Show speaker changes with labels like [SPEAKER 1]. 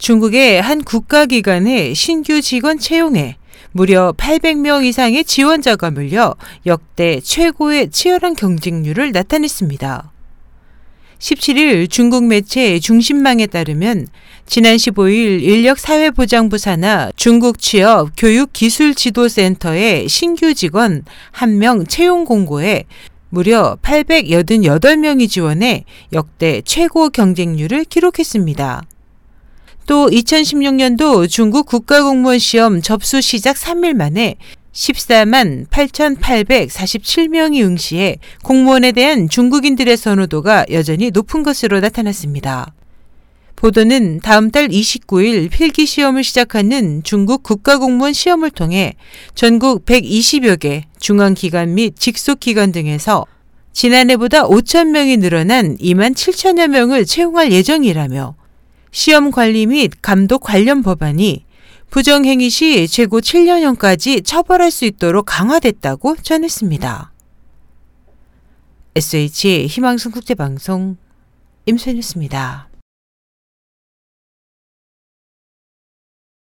[SPEAKER 1] 중국의 한 국가기관의 신규 직원 채용에 무려 800명 이상의 지원자가 몰려 역대 최고의 치열한 경쟁률을 나타냈습니다. 17일 중국 매체 중심망에 따르면 지난 15일 인력사회보장부 산하 중국 취업 교육기술지도센터의 신규 직원 1명 채용 공고에 무려 888명이 지원해 역대 최고 경쟁률을 기록했습니다. 또 2016년도 중국 국가공무원 시험 접수 시작 3일 만에 14만 8,847명이 응시해 공무원에 대한 중국인들의 선호도가 여전히 높은 것으로 나타났습니다. 보도는 다음 달 29일 필기 시험을 시작하는 중국 국가공무원 시험을 통해 전국 120여 개 중앙기관 및 직속기관 등에서 지난해보다 5천 명이 늘어난 2만 7천여 명을 채용할 예정이라며 시험 관리 및 감독 관련 법안이 부정행위 시 최고 7년형까지 처벌할 수 있도록 강화됐다고 전했습니다. SH 희망성 국제방송 임소연이었습니다.